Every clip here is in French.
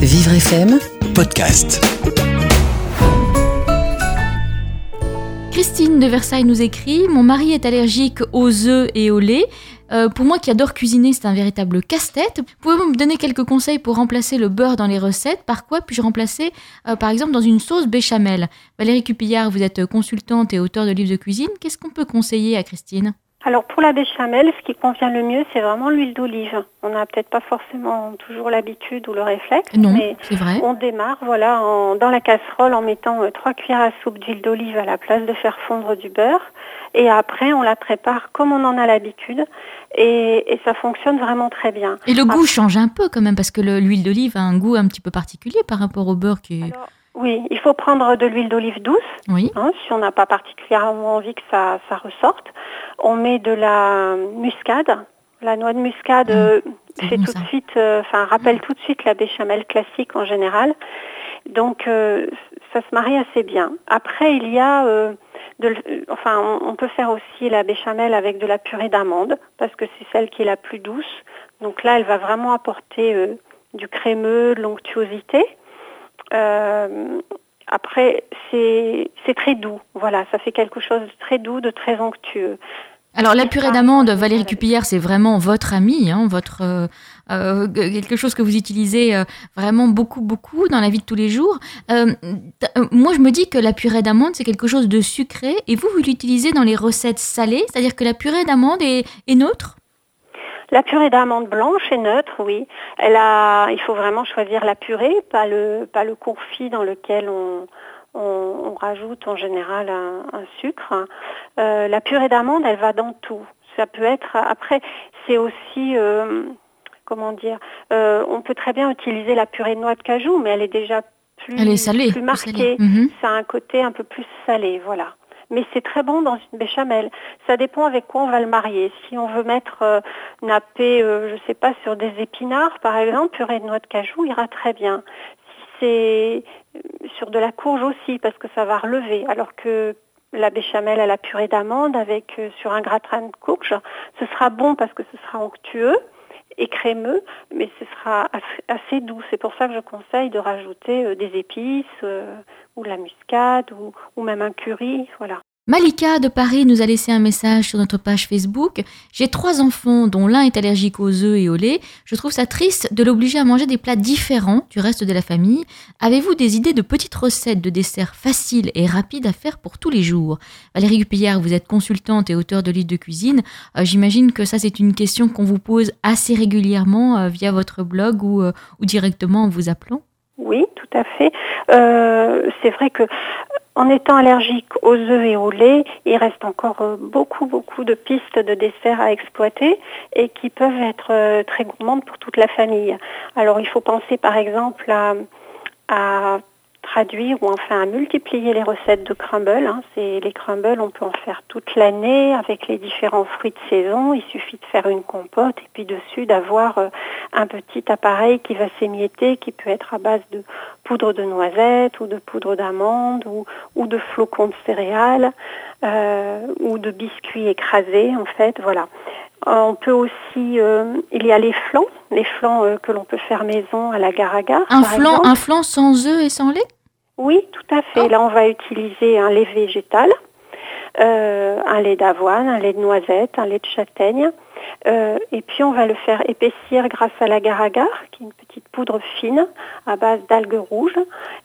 Vivre FM podcast. Christine de Versailles nous écrit Mon mari est allergique aux œufs et au lait. Euh, pour moi qui adore cuisiner, c'est un véritable casse-tête. Pouvez-vous me donner quelques conseils pour remplacer le beurre dans les recettes? Par quoi puis-je remplacer, euh, par exemple, dans une sauce béchamel? Valérie Cupillard, vous êtes consultante et auteur de livres de cuisine. Qu'est-ce qu'on peut conseiller à Christine? Alors pour la béchamel, ce qui convient le mieux, c'est vraiment l'huile d'olive. On n'a peut-être pas forcément toujours l'habitude ou le réflexe, Non, mais c'est vrai. on démarre voilà en- dans la casserole en mettant euh, trois cuillères à soupe d'huile d'olive à la place de faire fondre du beurre. Et après, on la prépare comme on en a l'habitude, et, et ça fonctionne vraiment très bien. Et le goût change un peu quand même, parce que le- l'huile d'olive a un goût un petit peu particulier par rapport au beurre qui est... Alors, oui, il faut prendre de l'huile d'olive douce. Oui, hein, si on n'a pas particulièrement envie que ça, ça ressorte. On met de la muscade. La noix de muscade Mmh, euh, fait bon, tout ça. de suite, euh, enfin rappelle tout de suite la béchamel classique en général. Donc euh, ça se marie assez bien. Après il y a, euh, de enfin on, on peut faire aussi la béchamel avec de la purée d'amande parce que c'est celle qui est la plus douce. Donc là elle va vraiment apporter du crémeux, de l'onctuosité. Euh, après, c'est c'est très doux. Voilà, ça fait quelque chose de très doux, de très onctueux. Alors la purée d'amande, Valérie. Cupillère, c'est vraiment votre amie, hein, votre euh, euh, quelque chose que vous utilisez euh, vraiment beaucoup beaucoup dans la vie de tous les jours. Moi, je me dis que la purée d'amande c'est quelque chose de sucré, et vous vous l'utilisez dans les recettes salées, c'est-à-dire que la purée d'amande est, est neutre? La purée d'amande blanche est neutre, oui. Elle a, il faut vraiment choisir la purée, pas le, pas le confit dans lequel on, on, on rajoute en général un, un sucre. Euh, la purée d'amande, elle va dans tout. Ça peut être, après, c'est aussi, euh, comment dire, euh, on peut très bien utiliser la purée de noix de cajou, mais elle est déjà plus, Elle est salée, plus plus marquée. salée. Mhm. Ça a un côté un peu plus salé, voilà. Mais c'est très bon dans une béchamel. Ça dépend avec quoi on va le marier. Si on veut mettre euh, nappé, euh, je sais pas, sur des épinards, par exemple, purée de noix de cajou ira très bien. Si c'est euh, sur de la courge aussi, parce que ça va relever. Alors que la béchamel à la purée d'amande avec euh, sur un gratin de courge, ce sera bon parce que ce sera onctueux et crémeux, mais ce sera ass- assez doux. C'est pour ça que je conseille de rajouter euh, des épices euh, ou de la muscade ou, ou même un curry, voilà. Malika de Paris nous a laissé un message sur notre page Facebook. J'ai trois enfants dont l'un est allergique aux œufs et au lait. Je trouve ça triste de l'obliger à manger des plats différents du reste de la famille. Avez-vous des idées de petites recettes de desserts faciles et rapides à faire pour tous les jours? Valérie Gupillard, vous êtes consultante et auteure de livres de cuisine. Euh, J'imagine que ça c'est une question qu'on vous pose assez régulièrement euh, via votre blog ou, euh, ou directement en vous appelant. Oui, tout à fait. C'est vrai que en étant allergique aux œufs et au lait, il reste encore euh, beaucoup, beaucoup de pistes de desserts à exploiter et qui peuvent être euh, très gourmandes pour toute la famille. Alors il faut penser par exemple à, à traduire ou enfin à multiplier les recettes de crumble. hein. C'est les crumbles, on peut en faire toute l'année avec les différents fruits de saison. Il suffit de faire une compote et puis dessus d'avoir euh, un petit appareil qui va s'émietter, qui peut être à base de poudre de noisette ou de poudre d'amande ou, ou de flocons de céréales euh, ou de biscuits écrasés en fait. Voilà. On peut aussi, euh, il y a les flans, les flans euh, que l'on peut faire maison à la gare-à-gare. Un par flan, exemple. un flan sans œufs et sans lait? Oui, tout à fait. Oh. Là, on va utiliser un lait végétal, euh, un lait d'avoine, un lait de noisette, un lait de châtaigne. Euh, et puis, on va le faire épaissir grâce à l'agar-agar, qui est une petite poudre fine à base d'algues rouges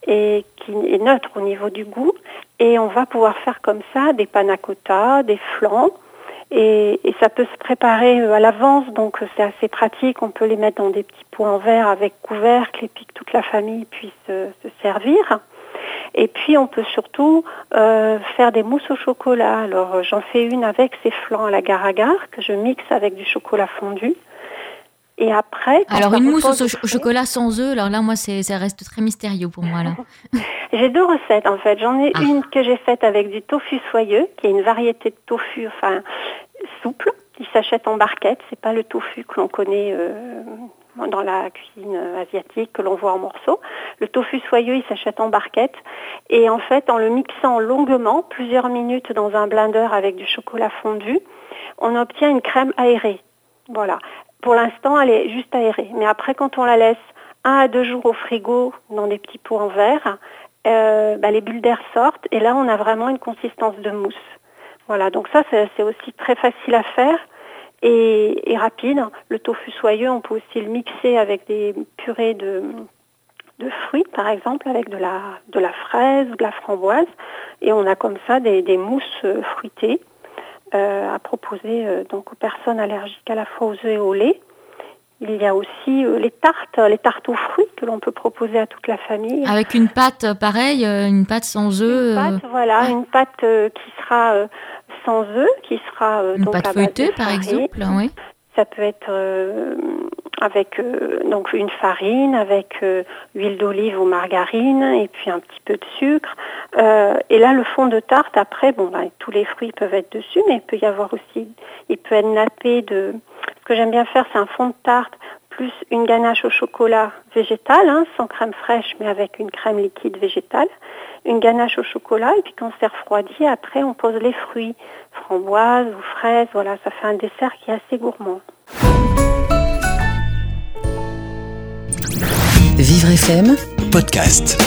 et qui est neutre au niveau du goût. Et on va pouvoir faire comme ça des panna cotta, des flans. Et, ça peut se préparer euh, à l'avance, donc euh, c'est assez pratique. On peut les mettre dans des petits pots en verre avec couvercle et puis que toute la famille puisse euh, se servir. Et puis on peut surtout faire des mousses au chocolat. Alors j'en fais une avec ces flancs à la agar que je mixe avec du chocolat fondu. Et après, Alors une mousse au, frais- chocolat sans œufs, alors là moi c'est ça reste très mystérieux pour moi là. J'ai deux recettes en fait. J'en ai Ah. une que j'ai faite avec du tofu soyeux, qui est une variété de tofu, enfin souple. Il s'achète en barquette. C'est pas le tofu que l'on connaît euh, dans la cuisine euh, asiatique que l'on voit en morceaux. Le tofu soyeux, il s'achète en barquette. Et en fait, en le mixant longuement, plusieurs minutes dans un blender avec du chocolat fondu, on obtient une crème aérée. Voilà. Pour l'instant, elle est juste aérée. Mais après, quand on la laisse un à deux jours au frigo dans des petits pots en verre, euh, bah, les bulles d'air sortent et là on a vraiment une consistance de mousse. Voilà, donc ça c'est aussi très facile à faire et, rapide. Le tofu soyeux, on peut aussi le mixer avec des purées de, fruits, par exemple, avec de la, fraise ou de la framboise. Et on a comme ça des, mousses fruitées euh, à proposer euh, donc aux personnes allergiques à la fois aux œufs et au lait. Il y a aussi euh, les tartes, les tartes aux fruits que l'on peut proposer à toute la famille. Avec une pâte pareille, une pâte sans œufs. Une pâte, voilà, une pâte qui sera sans œufs, qui sera une pâte feuilletée par exemple, oui. Ça peut être avec donc une farine, avec huile d'olive ou margarine et puis un petit peu de sucre. et là, le fond de tarte, après, bon, ben, tous les fruits peuvent être dessus, mais il peut y avoir aussi, il peut être nappé de ce que j'aime bien faire, c'est un fond de tarte plus une ganache au chocolat végétal, hein, sans crème fraîche, mais avec une crème liquide végétale. Une ganache au chocolat, et puis quand c'est refroidi, après on pose les fruits, framboises ou fraises. Voilà, ça fait un dessert qui est assez gourmand. Vivre FM, podcast.